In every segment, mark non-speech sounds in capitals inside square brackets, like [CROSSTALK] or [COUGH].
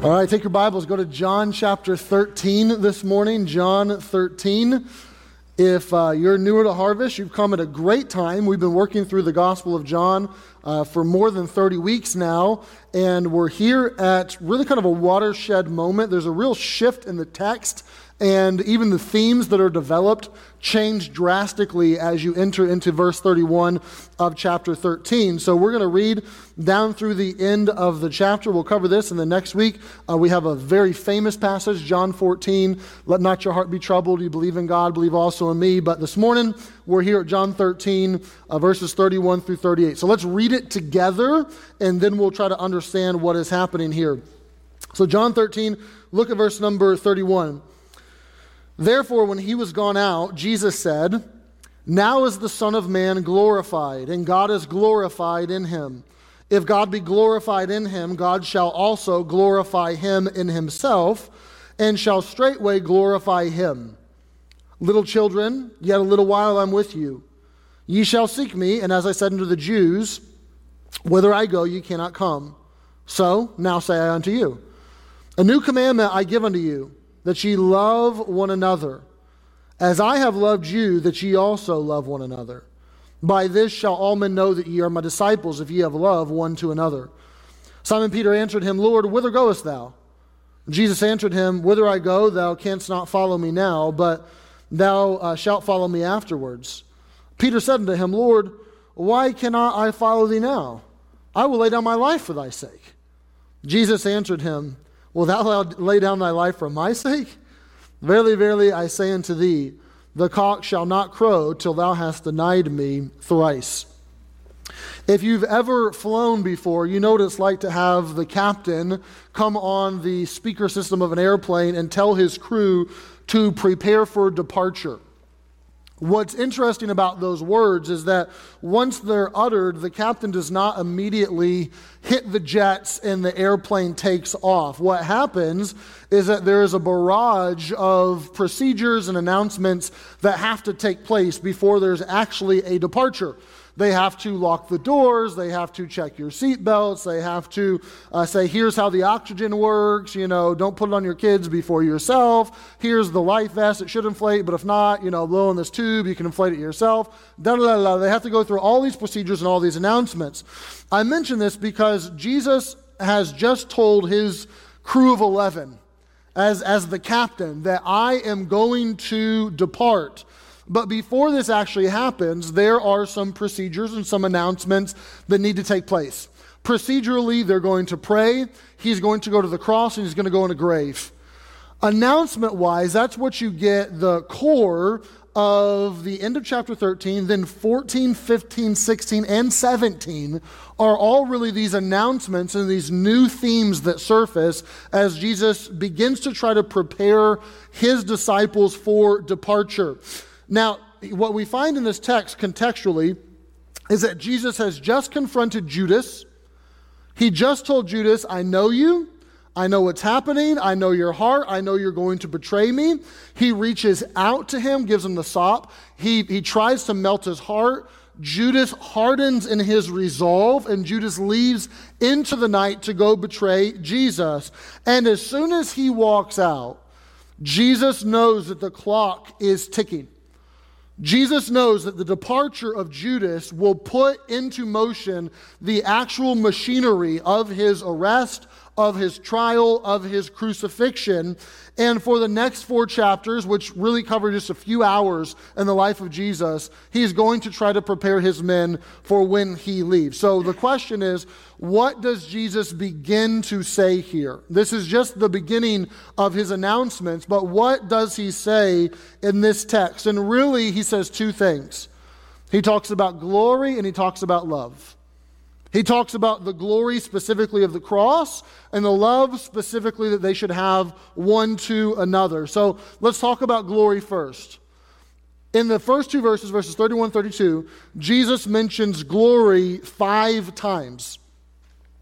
All right, take your Bibles, go to John chapter 13 this morning. John 13. If uh, you're newer to Harvest, you've come at a great time. We've been working through the Gospel of John uh, for more than 30 weeks now, and we're here at really kind of a watershed moment. There's a real shift in the text and even the themes that are developed change drastically as you enter into verse 31 of chapter 13. So we're going to read down through the end of the chapter. We'll cover this, and the next week uh, we have a very famous passage, John 14. Let not your heart be troubled. You believe in God, believe also in me. But this morning we're here at John 13, uh, verses 31 through 38. So let's read it together, and then we'll try to understand what is happening here. So, John 13, look at verse number 31. Therefore, when he was gone out, Jesus said, Now is the Son of Man glorified, and God is glorified in him. If God be glorified in him, God shall also glorify him in himself, and shall straightway glorify him. Little children, yet a little while I'm with you. Ye shall seek me, and as I said unto the Jews, Whither I go, ye cannot come. So now say I unto you, A new commandment I give unto you that ye love one another, as I have loved you, that ye also love one another. By this shall all men know that ye are my disciples, if ye have love one to another. Simon Peter answered him, Lord, whither goest thou? Jesus answered him, Whither I go, thou canst not follow me now, but thou uh, shalt follow me afterwards. Peter said unto him, Lord, why cannot I follow thee now? I will lay down my life for thy sake. Jesus answered him, Will thou lay down thy life for my sake? Verily, verily, I say unto thee, the cock shall not crow till thou hast denied me thrice. If you've ever flown before, you know what it's like to have the captain come on the speaker system of an airplane and tell his crew to prepare for departure. What's interesting about those words is that once they're uttered, the captain does not immediately hit the jets and the airplane takes off. What happens is that there is a barrage of procedures and announcements that have to take place before there's actually a departure. They have to lock the doors. They have to check your seat belts. They have to uh, say, here's how the oxygen works. You know, don't put it on your kids before yourself. Here's the life vest. It should inflate, but if not, you know, blow in this tube. You can inflate it yourself. Da, da, da. They have to go through all these procedures and all these announcements. I mention this because Jesus has just told his crew of 11 as, as the captain that I am going to depart. But before this actually happens, there are some procedures and some announcements that need to take place. Procedurally, they're going to pray, he's going to go to the cross, and he's going to go in a grave. Announcement wise, that's what you get the core of the end of chapter 13, then 14, 15, 16, and 17 are all really these announcements and these new themes that surface as Jesus begins to try to prepare his disciples for departure. Now, what we find in this text contextually is that Jesus has just confronted Judas. He just told Judas, I know you. I know what's happening. I know your heart. I know you're going to betray me. He reaches out to him, gives him the sop. He, he tries to melt his heart. Judas hardens in his resolve, and Judas leaves into the night to go betray Jesus. And as soon as he walks out, Jesus knows that the clock is ticking. Jesus knows that the departure of Judas will put into motion the actual machinery of his arrest, of his trial, of his crucifixion. And for the next four chapters, which really cover just a few hours in the life of Jesus, he's going to try to prepare his men for when he leaves. So the question is, what does Jesus begin to say here? This is just the beginning of his announcements, but what does he say in this text? And really, he says two things. He talks about glory and he talks about love. He talks about the glory specifically of the cross and the love specifically that they should have one to another. So let's talk about glory first. In the first two verses, verses 31 32, Jesus mentions glory five times.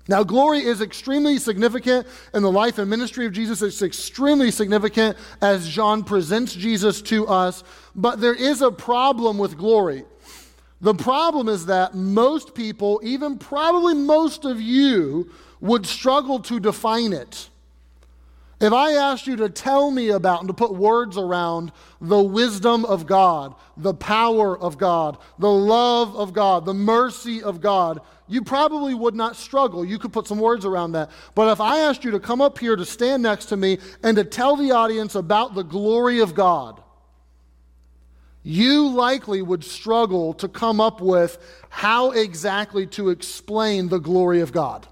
Now, glory is extremely significant in the life and ministry of Jesus. It's extremely significant as John presents Jesus to us. But there is a problem with glory. The problem is that most people, even probably most of you, would struggle to define it. If I asked you to tell me about and to put words around the wisdom of God, the power of God, the love of God, the mercy of God, you probably would not struggle. You could put some words around that. But if I asked you to come up here to stand next to me and to tell the audience about the glory of God, you likely would struggle to come up with how exactly to explain the glory of God.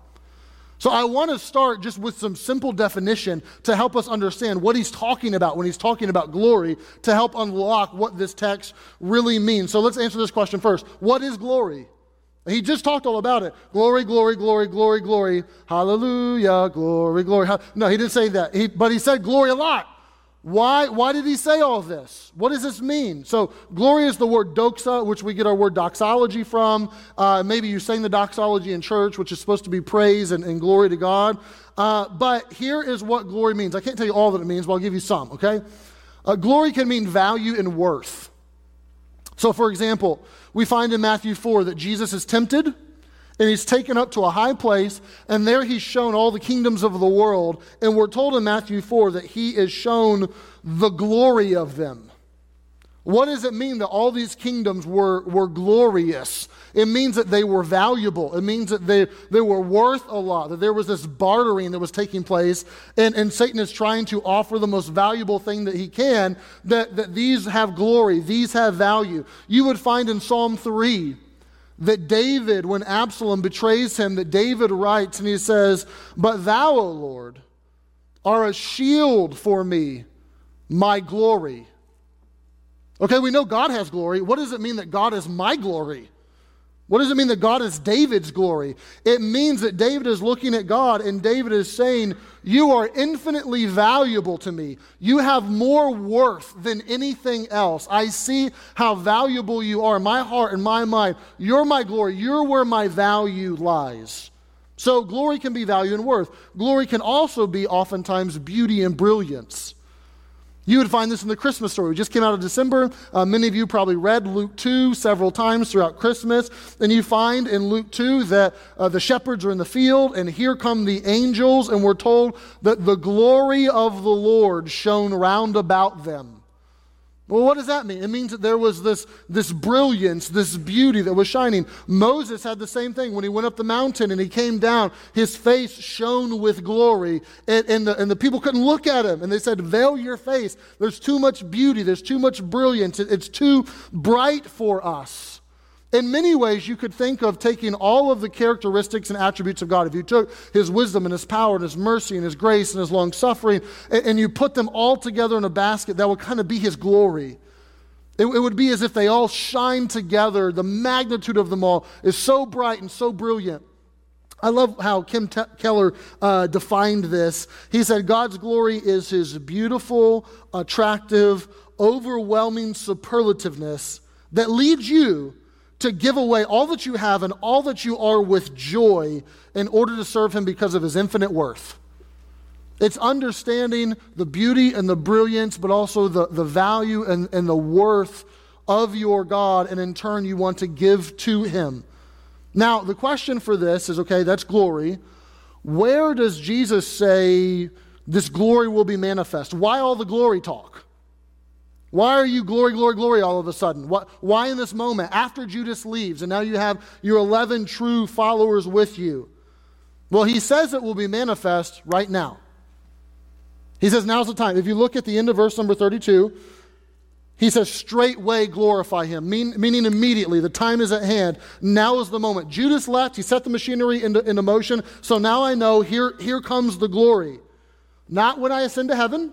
So I want to start just with some simple definition to help us understand what he's talking about when he's talking about glory to help unlock what this text really means. So let's answer this question first. What is glory? He just talked all about it. Glory, glory, glory, glory, glory. Hallelujah, glory, glory. No, he didn't say that. He, but he said glory a lot. Why, why did he say all this? What does this mean? So, glory is the word doxa, which we get our word doxology from. Uh, maybe you sang the doxology in church, which is supposed to be praise and, and glory to God. Uh, but here is what glory means. I can't tell you all that it means, but I'll give you some, okay? Uh, glory can mean value and worth. So, for example, we find in Matthew 4 that Jesus is tempted and he's taken up to a high place, and there he's shown all the kingdoms of the world. And we're told in Matthew 4 that he is shown the glory of them. What does it mean that all these kingdoms were, were glorious? It means that they were valuable. It means that they, they were worth a lot, that there was this bartering that was taking place, and, and Satan is trying to offer the most valuable thing that he can, that, that these have glory, these have value. You would find in Psalm 3 that David, when Absalom betrays him, that David writes and he says, But thou, O Lord, are a shield for me, my glory. Okay, we know God has glory. What does it mean that God is my glory? What does it mean that God is David's glory? It means that David is looking at God and David is saying, You are infinitely valuable to me. You have more worth than anything else. I see how valuable you are. My heart and my mind, you're my glory. You're where my value lies. So, glory can be value and worth. Glory can also be oftentimes beauty and brilliance. You would find this in the Christmas story. We just came out of December. Uh, many of you probably read Luke 2 several times throughout Christmas. And you find in Luke 2 that uh, the shepherds are in the field, and here come the angels, and we're told that the glory of the Lord shone round about them. Well, what does that mean? It means that there was this, this brilliance, this beauty that was shining. Moses had the same thing when he went up the mountain and he came down. His face shone with glory, and, and, the, and the people couldn't look at him. And they said, Veil your face. There's too much beauty, there's too much brilliance. It's too bright for us. In many ways, you could think of taking all of the characteristics and attributes of God. If you took his wisdom and his power and his mercy and his grace and his long suffering and, and you put them all together in a basket, that would kind of be his glory. It, it would be as if they all shine together. The magnitude of them all is so bright and so brilliant. I love how Tim Te- Keller uh, defined this. He said, God's glory is his beautiful, attractive, overwhelming superlativeness that leads you to give away all that you have and all that you are with joy in order to serve Him because of His infinite worth. It's understanding the beauty and the brilliance, but also the, the value and, and the worth of your God, and in turn, you want to give to Him. Now, the question for this is okay, that's glory. Where does Jesus say this glory will be manifest? Why all the glory talk? Why are you glory, glory, glory all of a sudden? What, Why in this moment after Judas leaves and now you have your 11 true followers with you? Well, he says it will be manifest right now. He says, Now's the time. If you look at the end of verse number 32, he says, straightway glorify him, mean, meaning immediately. The time is at hand. Now is the moment. Judas left. He set the machinery into, into motion. So now I know here, here comes the glory. Not when I ascend to heaven,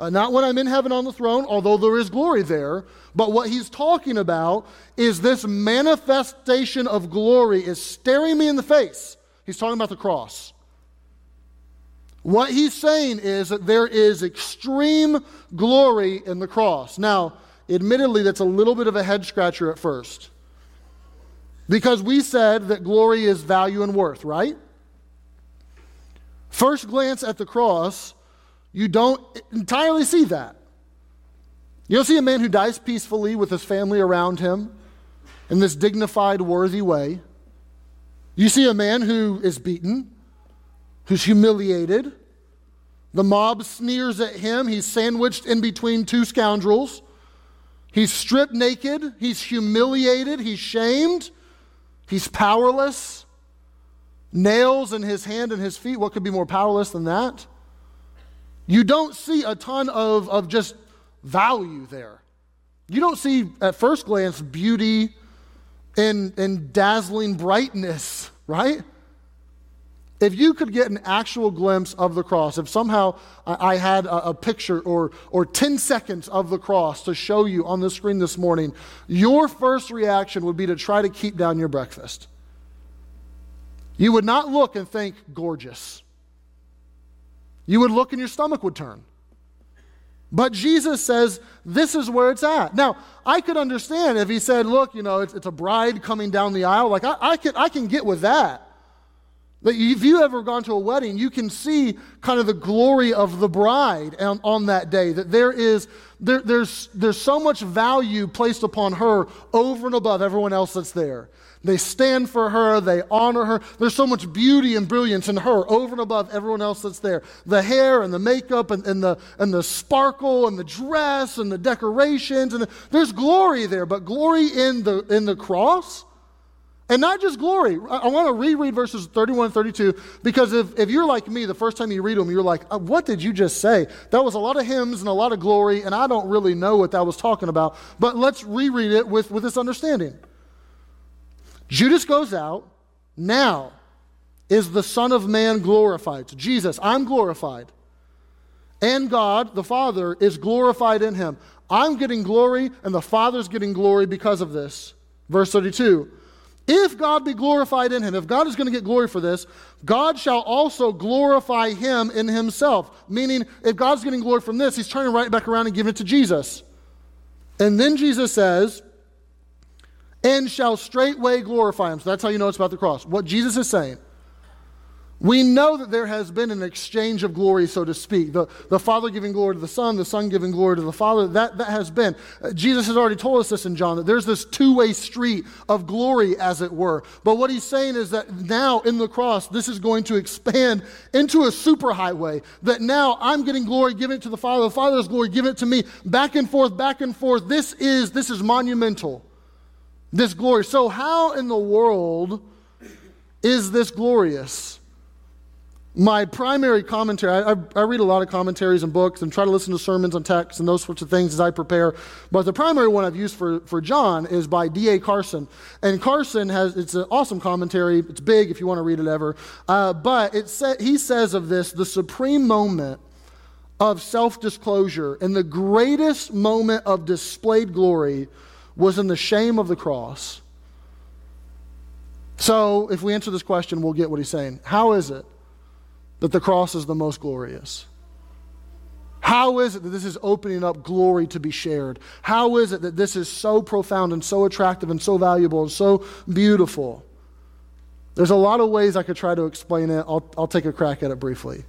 uh, not when I'm in heaven on the throne, although there is glory there, but what he's talking about is this manifestation of glory is staring me in the face. He's talking about the cross. What he's saying is that there is extreme glory in the cross. Now, admittedly, that's a little bit of a head scratcher at first. Because we said that glory is value and worth, right? First glance at the cross, you don't entirely see that. You don't see a man who dies peacefully with his family around him in this dignified, worthy way. You see a man who is beaten, who's humiliated, The mob sneers at him. He's sandwiched in between two scoundrels. He's stripped naked. He's humiliated. He's shamed. He's powerless. Nails in his hand and his feet. What could be more powerless than that? You don't see a ton of, of just value there. You don't see, at first glance, beauty and, and dazzling brightness, right? If you could get an actual glimpse of the cross, if somehow I had a, picture or, or 10 seconds of the cross to show you on the screen this morning, your first reaction would be to try to keep down your breakfast. You would not look and think, gorgeous. You would look and your stomach would turn. But Jesus says, this is where it's at. Now, I could understand if he said, look, you know, it's, it's a bride coming down the aisle. Like, I, I, can, I can get with that. That if you ever gone to a wedding, you can see kind of the glory of the bride on, on that day. That there is there, there's there's so much value placed upon her over and above everyone else that's there. They stand for her, they honor her. There's so much beauty and brilliance in her over and above everyone else that's there. The hair and the makeup and, and the and the sparkle and the dress and the decorations and the, there's glory there, but glory in the in the cross and not just glory. I, want to reread verses 31 and 32 because if, if you're like me, the first time you read them, you're like, uh, what did you just say? That was a lot of hymns and a lot of glory, and I don't really know what that was talking about. But let's reread it with, with this understanding. Judas goes out. Now is the Son of Man glorified. Jesus, I'm glorified. And God, the Father, is glorified in him. I'm getting glory, and the Father's getting glory because of this. Verse 32. If God be glorified in him, if God is going to get glory for this, God shall also glorify him in himself. Meaning, if God's getting glory from this, he's turning right back around and giving it to Jesus. And then Jesus says, and shall straightway glorify him. So that's how you know it's about the cross. What Jesus is saying we know that there has been an exchange of glory, so to speak. The, the Father giving glory to the Son, the Son giving glory to the Father. That, that has been. Uh, Jesus has already told us this in John, that there's this two way street of glory, as it were. But what he's saying is that now in the cross, this is going to expand into a superhighway. That now I'm getting glory, giving it to the Father. The Father's glory, giving it to me. Back and forth, back and forth. This is, this is monumental. This glory. So, how in the world is this glorious? my primary commentary, I, I, read a lot of commentaries and books and try to listen to sermons and texts and those sorts of things as I prepare. But the primary one I've used for, for John is by D.A. Carson. And Carson has, it's an awesome commentary. It's big if you want to read it ever. Uh, but it sa- he says of this the supreme moment of self disclosure and the greatest moment of displayed glory was in the shame of the cross. So if we answer this question, we'll get what he's saying. How is it? that the cross is the most glorious? How is it that this is opening up glory to be shared? How is it that this is so profound and so attractive and so valuable and so beautiful? There's a lot of ways I could try to explain it. I'll, I'll take a crack at it briefly.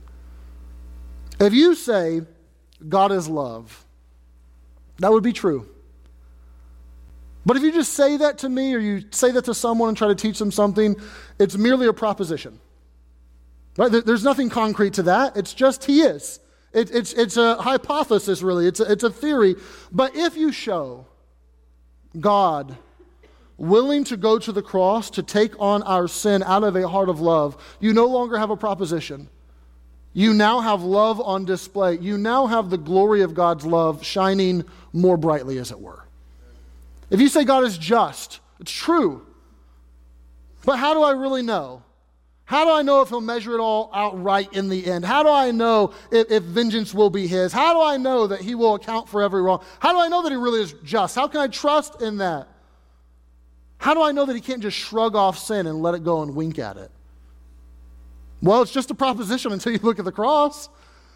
If you say God is love, that would be true. But if you just say that to me or you say that to someone and try to teach them something, it's merely a proposition. Right? There's nothing concrete to that. It's just He is. It, it's, it's a hypothesis, really. It's a, it's a theory. But if you show God willing to go to the cross to take on our sin out of a heart of love, you no longer have a proposition. You now have love on display. You now have the glory of God's love shining more brightly, as it were. If you say God is just, it's true. But how do I really know? How do I know if he'll measure it all out right in the end? How do I know if, if, vengeance will be his? How do I know that he will account for every wrong? How do I know that he really is just? How can I trust in that? How do I know that he can't just shrug off sin and let it go and wink at it? Well, it's just a proposition until you look at the cross.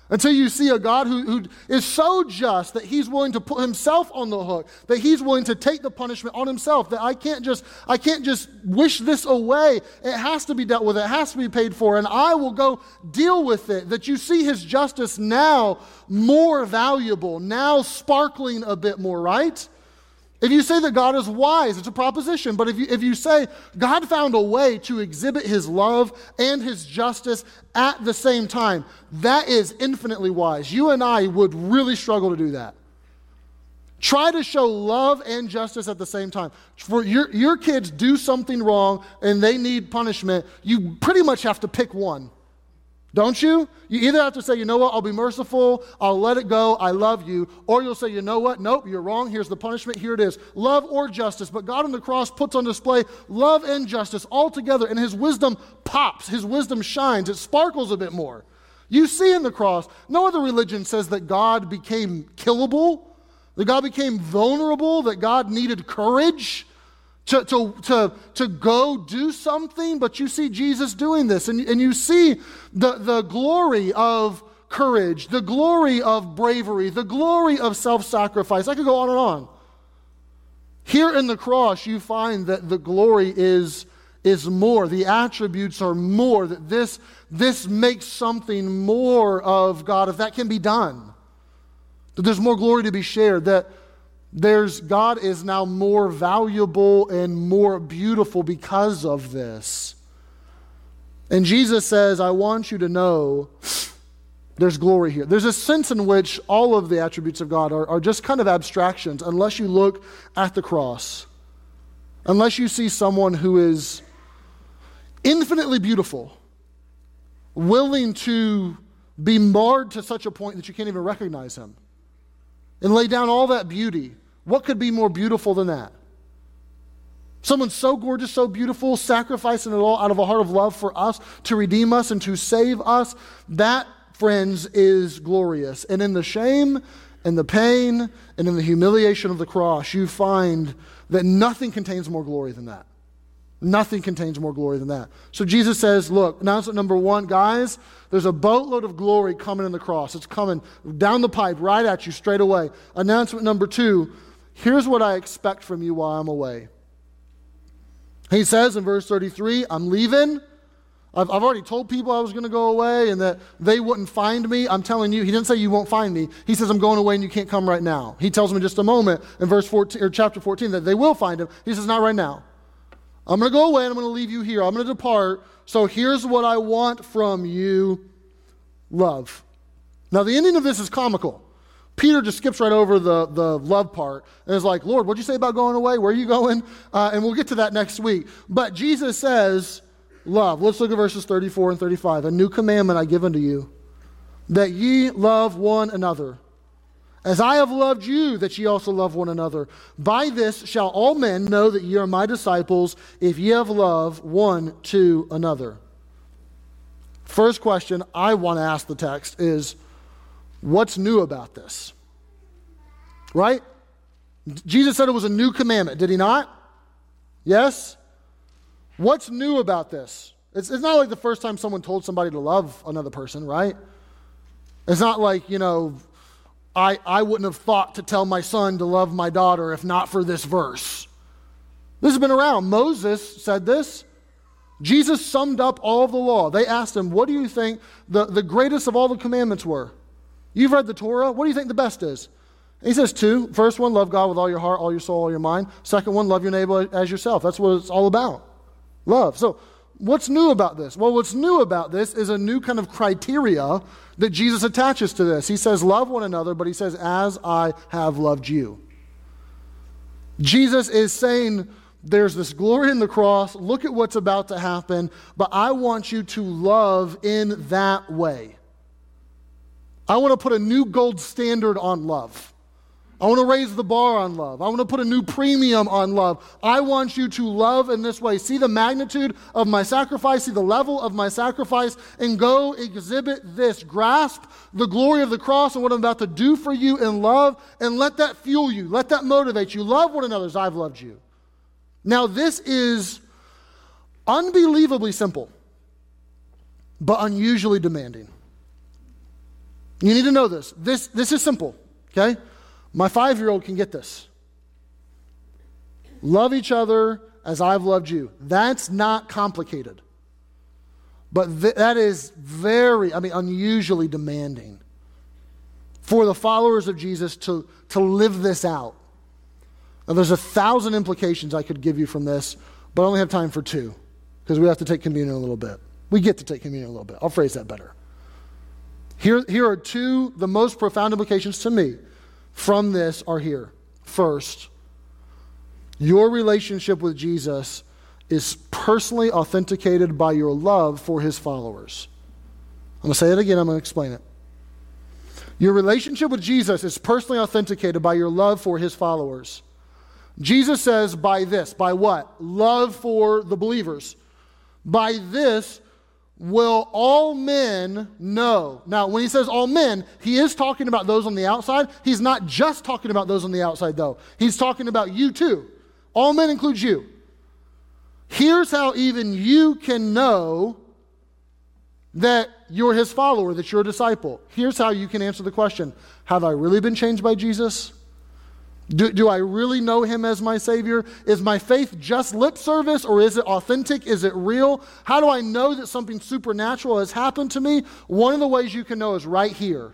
Until you see a God who, who is so just that he's willing to put himself on the hook, that he's willing to take the punishment on himself, that I can't just, I can't just wish this away. It has to be dealt with, it has to be paid for, and I will go deal with it. That you see his justice now more valuable, now sparkling a bit more, right? If you say that God is wise, it's a proposition. But if you, if you say God found a way to exhibit his love and his justice at the same time, that is infinitely wise. You and I would really struggle to do that. Try to show love and justice at the same time. For your, your kids do something wrong and they need punishment, you pretty much have to pick one. Don't you? You either have to say, you know what, I'll be merciful, I'll let it go, I love you, or you'll say, you know what, nope, you're wrong, here's the punishment, here it is. Love or justice. But God on the cross puts on display love and justice all together, and his wisdom pops, his wisdom shines, it sparkles a bit more. You see in the cross, no other religion says that God became killable, that God became vulnerable, that God needed courage to, to, to, to go do something, but you see Jesus doing this, and, and you see the, the glory of courage, the glory of bravery, the glory of self sacrifice. I could go on and on. Here in the cross, you find that the glory is, is more, the attributes are more, that this, this makes something more of God if that can be done. That there's more glory to be shared, that there's God is now more valuable and more beautiful because of this. And Jesus says, I want you to know there's glory here. There's a sense in which all of the attributes of God are, are just kind of abstractions unless you look at the cross. Unless you see someone who is infinitely beautiful, willing to be marred to such a point that you can't even recognize him, and lay down all that beauty what could be more beautiful than that? Someone so gorgeous, so beautiful, sacrificing it all out of a heart of love for us to redeem us and to save us. That, friends, is glorious. And in the shame and the pain and in the humiliation of the cross, you find that nothing contains more glory than that. Nothing contains more glory than that. So Jesus says, Look, announcement number one, guys, there's a boatload of glory coming in the cross. It's coming down the pipe right at you straight away. Announcement number two, Here's what I expect from you while I'm away. He says in verse 33, I'm leaving. I've, I've already told people I was going to go away and that they wouldn't find me. I'm telling you, he didn't say you won't find me. He says, I'm going away and you can't come right now. He tells me in just a moment in verse 14 or chapter 14 that they will find him. He says, Not right now. I'm going to go away and I'm going to leave you here. I'm going to depart. So here's what I want from you love. Now, the ending of this is comical. Peter just skips right over the, the love part and is like, Lord, what'd you say about going away? Where are you going? Uh, and we'll get to that next week. But Jesus says, love. Let's look at verses 34 and 35. A new commandment I give unto you, that ye love one another. As I have loved you, that ye also love one another. By this shall all men know that ye are my disciples, if ye have love one to another. First question I want to ask the text is What's new about this? Right? Jesus said it was a new commandment, did he not? Yes? What's new about this? It's, it's not like the first time someone told somebody to love another person, right? It's not like, you know, I, I wouldn't have thought to tell my son to love my daughter if not for this verse. This has been around. Moses said this. Jesus summed up all of the law. They asked him, What do you think the, the greatest of all the commandments were? You've read the Torah. What do you think the best is? He says two. First one, love God with all your heart, all your soul, all your mind. Second one, love your neighbor as yourself. That's what it's all about. Love. So, what's new about this? Well, what's new about this is a new kind of criteria that Jesus attaches to this. He says, Love one another, but he says, As I have loved you. Jesus is saying, There's this glory in the cross. Look at what's about to happen, but I want you to love in that way. I want to put a new gold standard on love. I want to raise the bar on love. I want to put a new premium on love. I want you to love in this way. See the magnitude of my sacrifice, see the level of my sacrifice, and go exhibit this. Grasp the glory of the cross and what I'm about to do for you in love, and let that fuel you. Let that motivate you. Love one another as I've loved you. Now, this is unbelievably simple, but unusually demanding. You need to know this. This, this is simple, okay? My five year old can get this. Love each other as I've loved you. That's not complicated. But th- that is very, I mean, unusually demanding for the followers of Jesus to, to live this out. Now, there's a thousand implications I could give you from this, but I only have time for two because we have to take communion a little bit. We get to take communion a little bit. I'll phrase that better. Here, here are two, the most profound implications to me from this are here. First, your relationship with Jesus is personally authenticated by your love for his followers. I'm going to say it again, I'm going to explain it. Your relationship with Jesus is personally authenticated by your love for his followers. Jesus says, by this, by what? Love for the believers. By this will all men know. Now, when he says all men, he is talking about those on the outside. He's not just talking about those on the outside, though. He's talking about you too. All men includes you. Here's how even you can know that you're his follower, that you're a disciple. Here's how you can answer the question Have I really been changed by Jesus? Do, do I really know him as my Savior? Is my faith just lip service or is it authentic? Is it real? How do I know that something supernatural has happened to me? One of the ways you can know is right here.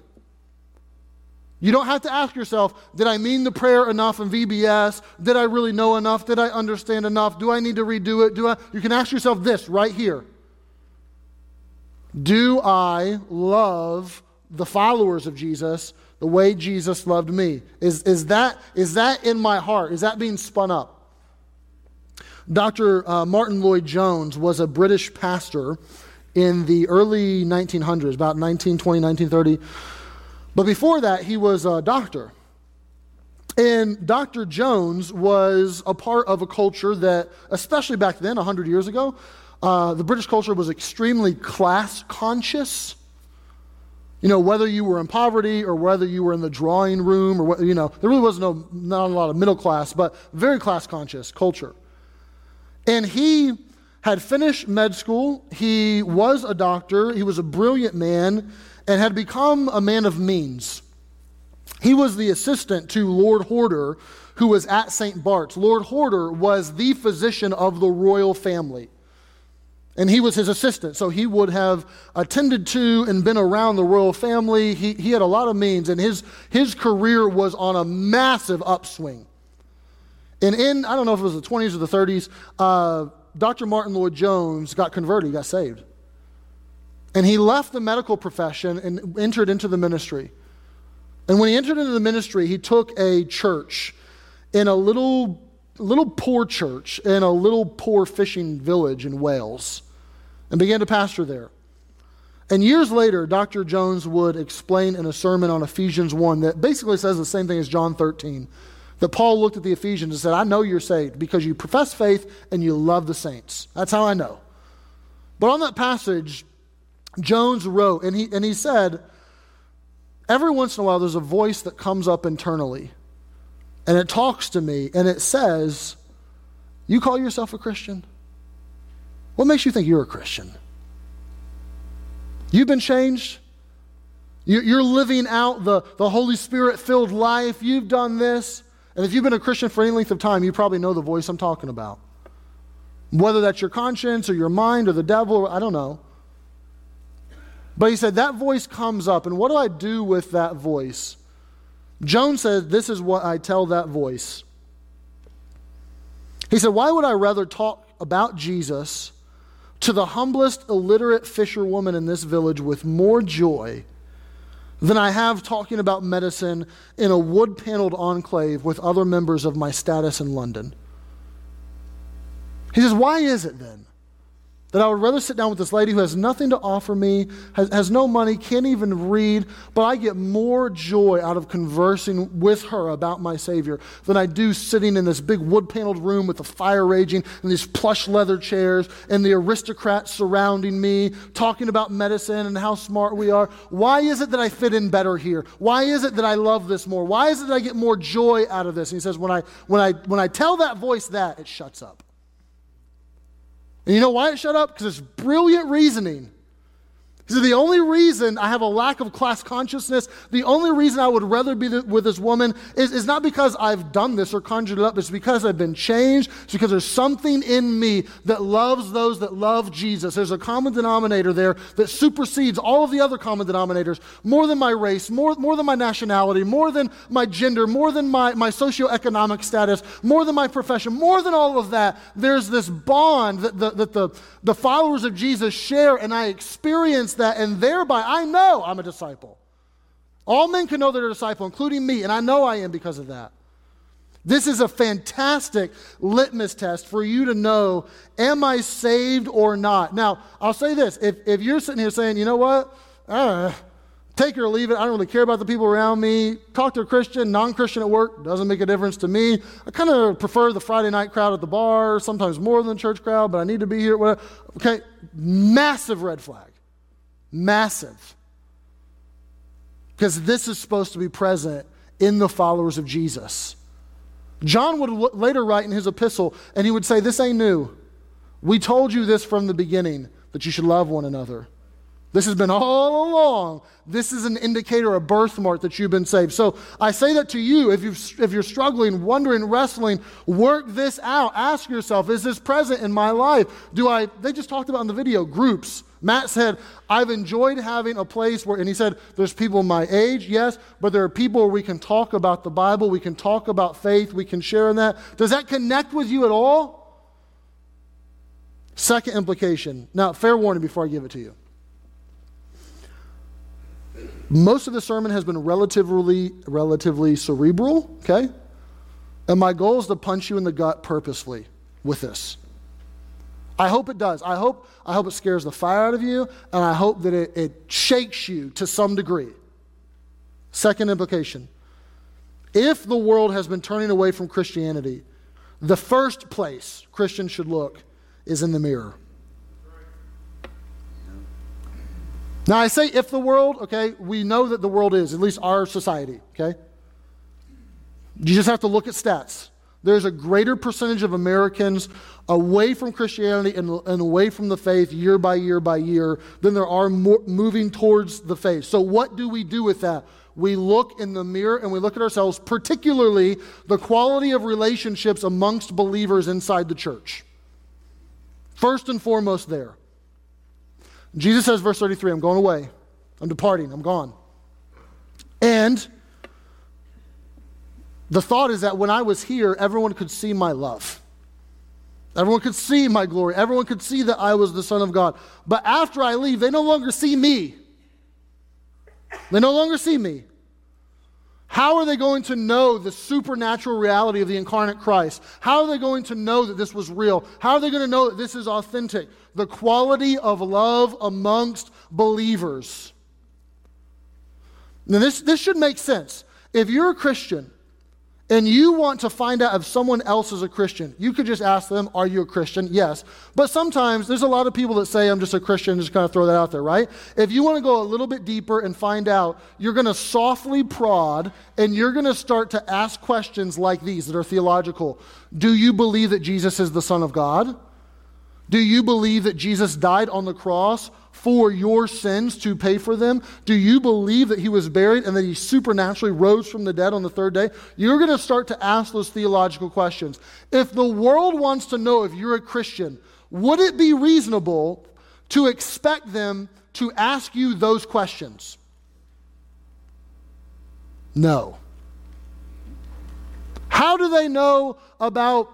You don't have to ask yourself, did I mean the prayer enough in VBS? Did I really know enough? Did I understand enough? Do I need to redo it? Do I? You can ask yourself this right here. Do I love the followers of Jesus the way Jesus loved me? Is, is, that, is that in my heart? Is that being spun up? Dr. Uh, Martyn Lloyd-Jones was a British pastor in the early 1900s, about 1920, 1930. But before that, he was a doctor. And Dr. Jones was a part of a culture that, especially back then, 100 years ago, uh, the British culture was extremely class conscious. You know, whether you were in poverty or whether you were in the drawing room or what, you know, there really was no, not a lot of middle class, but very class conscious culture. And he had finished med school. He was a doctor. He was a brilliant man and had become a man of means. He was the assistant to Lord Horder, who was at St. Bart's. Lord Horder was the physician of the royal family and he was his assistant. So he would have attended to and been around the royal family. He, he had a lot of means, and his, his career was on a massive upswing. And in, I don't know if it was the 20s or the 30s, uh, Dr. Martyn Lloyd-Jones got converted, he got saved. And he left the medical profession and entered into the ministry. And when he entered into the ministry, he took a church in a little, little poor church in a little poor fishing village in Wales and began to pastor there. And years later, Dr. Jones would explain in a sermon on Ephesians 1 that basically says the same thing as John 13. That Paul looked at the Ephesians and said, I know you're saved because you profess faith and you love the saints. That's how I know. But on that passage, Jones wrote, and he, and he said, Every once in a while, there's a voice that comes up internally, and it talks to me, and it says, You call yourself a Christian? What makes you think you're a Christian? You've been changed. You're living out the, the Holy Spirit filled life. You've done this. And if you've been a Christian for any length of time, you probably know the voice I'm talking about. Whether that's your conscience or your mind or the devil, I don't know. But he said that voice comes up, and what do I do with that voice? Jones said, This is what I tell that voice. He said, Why would I rather talk about Jesus to the humblest illiterate fisherwoman in this village with more joy than I have talking about medicine in a wood paneled enclave with other members of my status in London. He says, Why is it then that I would rather sit down with this lady who has nothing to offer me, has, has no money, can't even read, but I get more joy out of conversing with her about my Savior than I do sitting in this big wood paneled room with the fire raging and these plush leather chairs and the aristocrats surrounding me, talking about medicine and how smart we are. Why is it that I fit in better here? Why is it that I love this more? Why is it that I get more joy out of this? And he says, when I, when I, when I tell that voice that, it shuts up. And you know why it shut up? Because it's brilliant reasoning. He said, The only reason I have a lack of class consciousness, the only reason I would rather be with this woman is, is not because I've done this or conjured it up, it's because I've been changed. It's because there's something in me that loves those that love Jesus. There's a common denominator there that supersedes all of the other common denominators more than my race, more, more than my nationality, more than my gender, more than my, my socioeconomic status, more than my profession, more than all of that. There's this bond that the, that the, the followers of Jesus share, and I experience that, and thereby I know I'm a disciple. All men can know they're a disciple, including me, and I know I am because of that. This is a fantastic litmus test for you to know am I saved or not? Now, I'll say this if, if you're sitting here saying, you know what, uh, take it or leave it, I don't really care about the people around me, talk to a Christian, non Christian at work, doesn't make a difference to me. I kind of prefer the Friday night crowd at the bar, sometimes more than the church crowd, but I need to be here. Whatever. Okay, massive red flag. Massive. Because this is supposed to be present in the followers of Jesus. John would later write in his epistle, and he would say, This ain't new. We told you this from the beginning, that you should love one another. This has been all along. This is an indicator, a birthmark that you've been saved. So I say that to you. If, you if you're struggling, wondering, wrestling, work this out. Ask yourself, is this present in my life? Do I, they just talked about in the video, groups. Matt said, I've enjoyed having a place where, and he said, there's people my age, yes, but there are people where we can talk about the Bible, we can talk about faith, we can share in that. Does that connect with you at all? Second implication. Now, fair warning before I give it to you. Most of the sermon has been relatively, relatively cerebral, okay? And my goal is to punch you in the gut purposefully with this. I hope it does. I hope, I hope it scares the fire out of you, and I hope that it, it shakes you to some degree. Second implication if the world has been turning away from Christianity, the first place Christians should look is in the mirror. Now, I say if the world, okay, we know that the world is, at least our society, okay? You just have to look at stats. There's a greater percentage of Americans away from Christianity and, and away from the faith year by year by year than there are more, moving towards the faith. So, what do we do with that? We look in the mirror and we look at ourselves, particularly the quality of relationships amongst believers inside the church. First and foremost, there. Jesus says, verse 33, I'm going away. I'm departing. I'm gone. And the thought is that when I was here, everyone could see my love. Everyone could see my glory. Everyone could see that I was the Son of God. But after I leave, they no longer see me. They no longer see me. How are they going to know the supernatural reality of the incarnate Christ? How are they going to know that this was real? How are they going to know that this is authentic? The quality of love amongst believers. Now, this, this should make sense. If you're a Christian and you want to find out if someone else is a Christian, you could just ask them, Are you a Christian? Yes. But sometimes there's a lot of people that say, I'm just a Christian, just kind of throw that out there, right? If you want to go a little bit deeper and find out, you're going to softly prod and you're going to start to ask questions like these that are theological. Do you believe that Jesus is the Son of God? Do you believe that Jesus died on the cross for your sins to pay for them? Do you believe that he was buried and that he supernaturally rose from the dead on the third day? You're going to start to ask those theological questions. If the world wants to know if you're a Christian, would it be reasonable to expect them to ask you those questions? No. How do they know about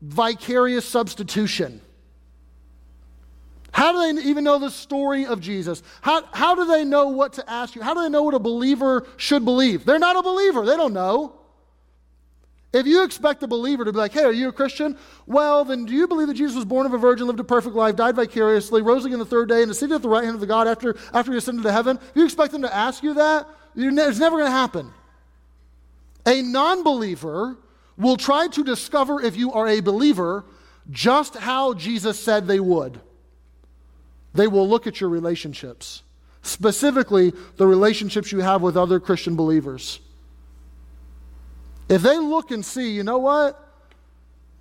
vicarious substitution? How do they even know the story of Jesus? How, how do they know what to ask you? How do they know what a believer should believe? They're not a believer, they don't know. If you expect a believer to be like, hey, are you a Christian? Well, then do you believe that Jesus was born of a virgin, lived a perfect life, died vicariously, rose again the third day, and is seated at the right hand of the God after, after he ascended to heaven? If you expect them to ask you that, it's never going to happen. A non believer will try to discover if you are a believer just how Jesus said they would. They will look at your relationships, specifically the relationships you have with other Christian believers. If they look and see, you know what?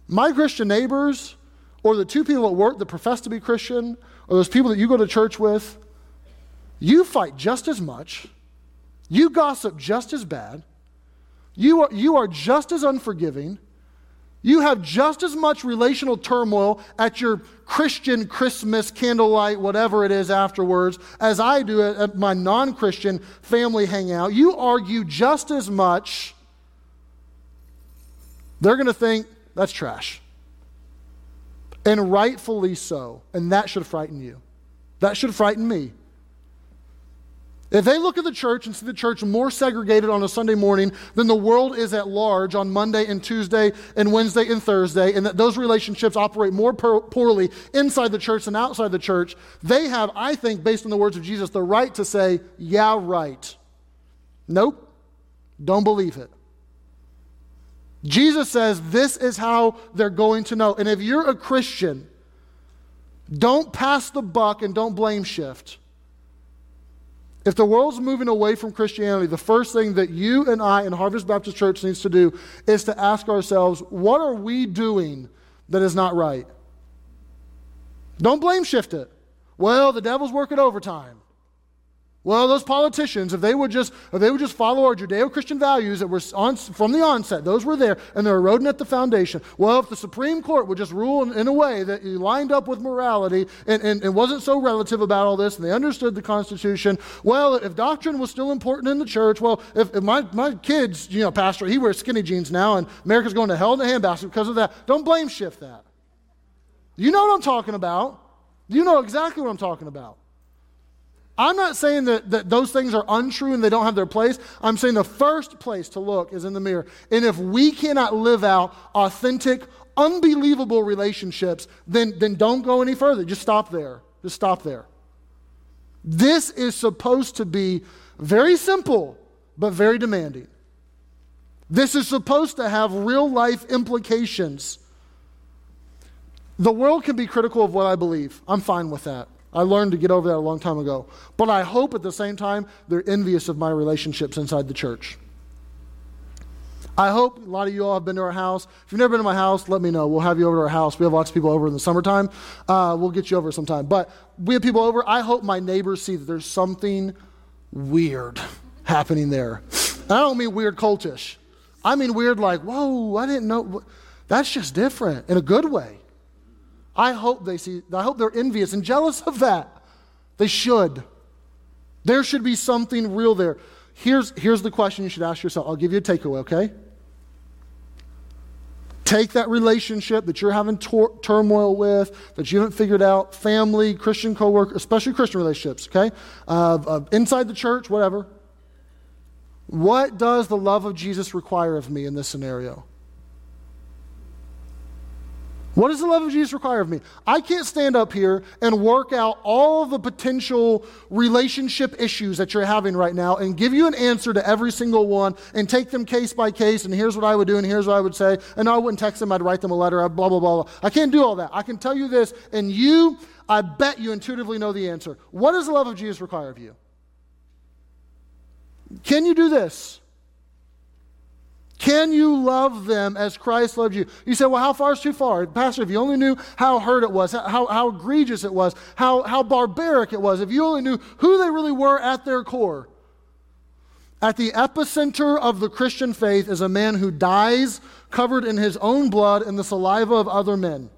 My Christian neighbors, or the two people at work that profess to be Christian, or those people that you go to church with, you fight just as much, you gossip just as bad, you are, you are just as unforgiving, you have just as much relational turmoil at your Christian Christmas candlelight, whatever it is afterwards, as I do at my non Christian family hangout. You argue just as much. They're going to think that's trash. And rightfully so. And that should frighten you. That should frighten me. If they look at the church and see the church more segregated on a Sunday morning than the world is at large on Monday and Tuesday and Wednesday and Thursday, and that those relationships operate more poorly inside the church than outside the church, they have, I think, based on the words of Jesus, the right to say, yeah, right. Nope, don't believe it. Jesus says this is how they're going to know. And if you're a Christian, don't pass the buck and don't blame shift. If the world's moving away from Christianity, the first thing that you and I in Harvest Baptist Church needs to do is to ask ourselves, what are we doing that is not right? Don't blame shift it. Well, the devil's working overtime. Well, those politicians, if they would just, if they would just follow our Judeo-Christian values that were on, from the onset, those were there, and they're eroding at the foundation. Well, if the Supreme Court would just rule in, in a way that lined up with morality and, and, and wasn't so relative about all this, and they understood the Constitution, well, if doctrine was still important in the church, well, if, if my, my kid's, you know, pastor, he wears skinny jeans now, and America's going to hell in a handbasket because of that, don't blame shift that. You know what I'm talking about. You know exactly what I'm talking about. I'm not saying that, that those things are untrue and they don't have their place. I'm saying the first place to look is in the mirror. And if we cannot live out authentic, unbelievable relationships, then, then don't go any further. Just stop there. Just stop there. This is supposed to be very simple, but very demanding. This is supposed to have real life implications. The world can be critical of what I believe. I'm fine with that. I learned to get over that a long time ago. But I hope at the same time they're envious of my relationships inside the church. I hope a lot of you all have been to our house. If you've never been to my house, let me know. We'll have you over to our house. We have lots of people over in the summertime. Uh, we'll get you over sometime. But we have people over. I hope my neighbors see that there's something weird happening there. And I don't mean weird cultish. I mean weird like, whoa, I didn't know. That's just different in a good way. I hope they see, I hope they're envious and jealous of that. They should. There should be something real there. Here's, here's the question you should ask yourself. I'll give you a takeaway, okay? Take that relationship that you're having tor- turmoil with, that you haven't figured out, family, Christian coworker, especially Christian relationships, okay? Uh, uh, inside the church, whatever. What does the love of Jesus require of me in this scenario? What does the love of Jesus require of me? I can't stand up here and work out all the potential relationship issues that you're having right now and give you an answer to every single one and take them case by case and here's what I would do and here's what I would say. And I wouldn't text them, I'd write them a letter, blah, blah, blah, blah. I can't do all that. I can tell you this, and you, I bet you intuitively know the answer. What does the love of Jesus require of you? Can you do this? Can you love them as Christ loved you? You say, well, how far is too far? Pastor, if you only knew how hurt it was, how, how egregious it was, how, how barbaric it was, if you only knew who they really were at their core. At the epicenter of the Christian faith is a man who dies covered in his own blood and the saliva of other men.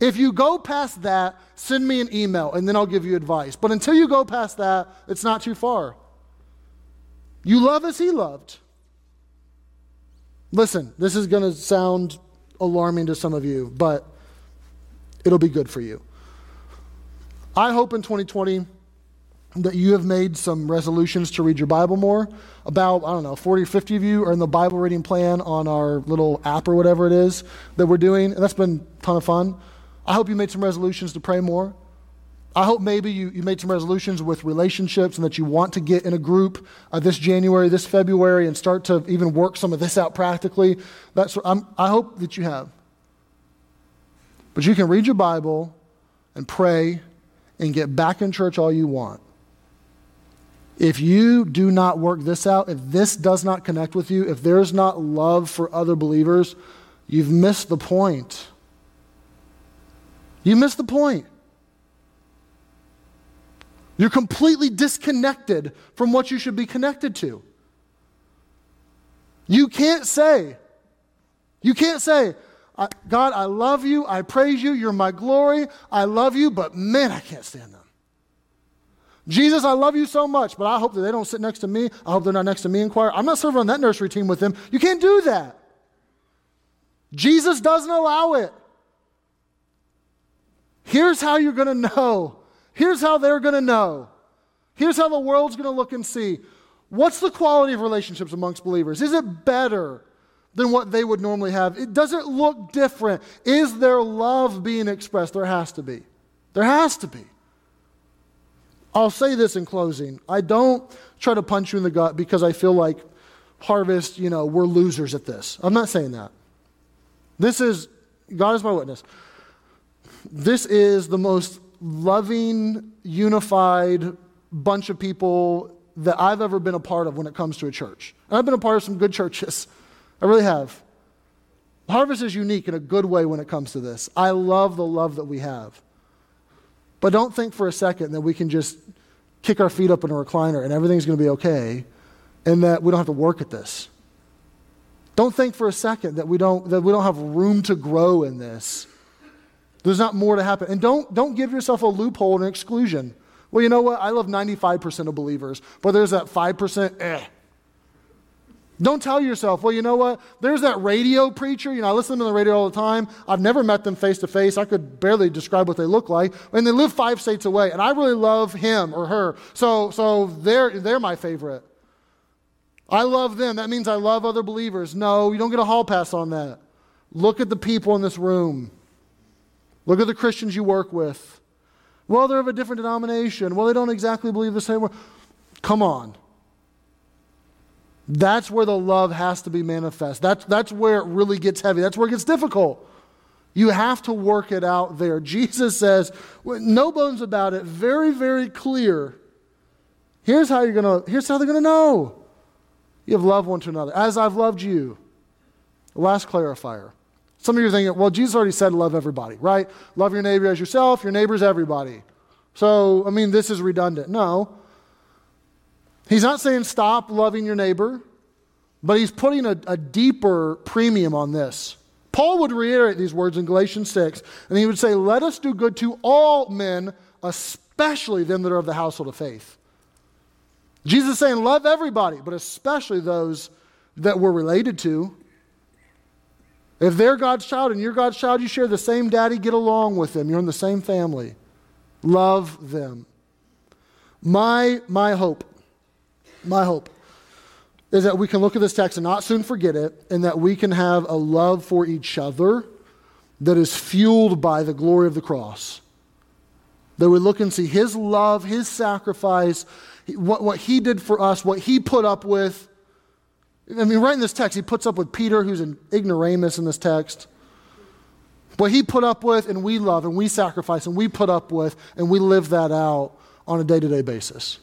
If you go past that, send me an email and then I'll give you advice. But until you go past that, it's not too far. You love as he loved. Listen, this is going to sound alarming to some of you, but it'll be good for you. I hope in 2020 that you have made some resolutions to read your Bible more. About, I don't know, 40 or 50 of you are in the Bible reading plan on our little app or whatever it is that we're doing, and that's been a ton of fun. I hope you made some resolutions to pray more. I hope maybe you, you made some resolutions with relationships and that you want to get in a group uh, this January, this February, and start to even work some of this out practically. That's, I'm, I hope that you have. But you can read your Bible and pray and get back in church all you want. If you do not work this out, if this does not connect with you, if there's not love for other believers, you've missed the point. You missed the point. You're completely disconnected from what you should be connected to. You can't say, you can't say, God, I love you, I praise you, you're my glory, I love you, but man, I can't stand them. Jesus, I love you so much, but I hope that they don't sit next to me. I hope they're not next to me in choir. I'm not serving on that nursery team with them. You can't do that. Jesus doesn't allow it. Here's how you're going to know. Here's how they're going to know. Here's how the world's going to look and see. What's the quality of relationships amongst believers? Is it better than what they would normally have? It does it look different. Is there love being expressed? There has to be. There has to be. I'll say this in closing. I don't try to punch you in the gut because I feel like harvest, you know, we're losers at this. I'm not saying that. This is, God is my witness. This is the most loving, unified bunch of people that I've ever been a part of when it comes to a church. And I've been a part of some good churches. [LAUGHS] I really have. Harvest is unique in a good way when it comes to this. I love the love that we have. But don't think for a second that we can just kick our feet up in a recliner and everything's going to be okay and that we don't have to work at this. Don't think for a second that we don't, that we don't have room to grow in this. There's not more to happen. And don't, don't give yourself a loophole and exclusion. Well, you know what? I love 95% of believers, but there's that 5%, eh. Don't tell yourself, well, you know what? There's that radio preacher. You know, I listen to them on the radio all the time. I've never met them face to face. I could barely describe what they look like. And they live five states away. And I really love him or her. So, so they're, they're my favorite. I love them. That means I love other believers. No, you don't get a hall pass on that. Look at the people in this room. Look at the Christians you work with. Well, they're of a different denomination. Well, they don't exactly believe the same way. Come on. That's where the love has to be manifest. That's, that's where it really gets heavy. That's where it gets difficult. You have to work it out there. Jesus says, no bones about it, very, very clear. Here's how you're gonna, here's how they're gonna know. You have loved one to another, as I've loved you. last clarifier. Some of you are thinking, well, Jesus already said love everybody, right? Love your neighbor as yourself, your neighbor's everybody. So, I mean, this is redundant. No. He's not saying stop loving your neighbor, but he's putting a, a, deeper premium on this. Paul would reiterate these words in Galatians 6, and he would say, Let us do good to all men, especially them that are of the household of faith. Jesus is saying, Love everybody, but especially those that we're related to. If they're God's child and you're God's child, you share the same daddy, get along with them. You're in the same family. Love them. My, my hope my hope is that we can look at this text and not soon forget it, and that we can have a love for each other that is fueled by the glory of the cross. That we look and see His love, His sacrifice, what, what He did for us, what He put up with. I mean, right in this text, He puts up with Peter, who's an ignoramus in this text. What He put up with, and we love, and we sacrifice, and we put up with, and we live that out on a day to day basis.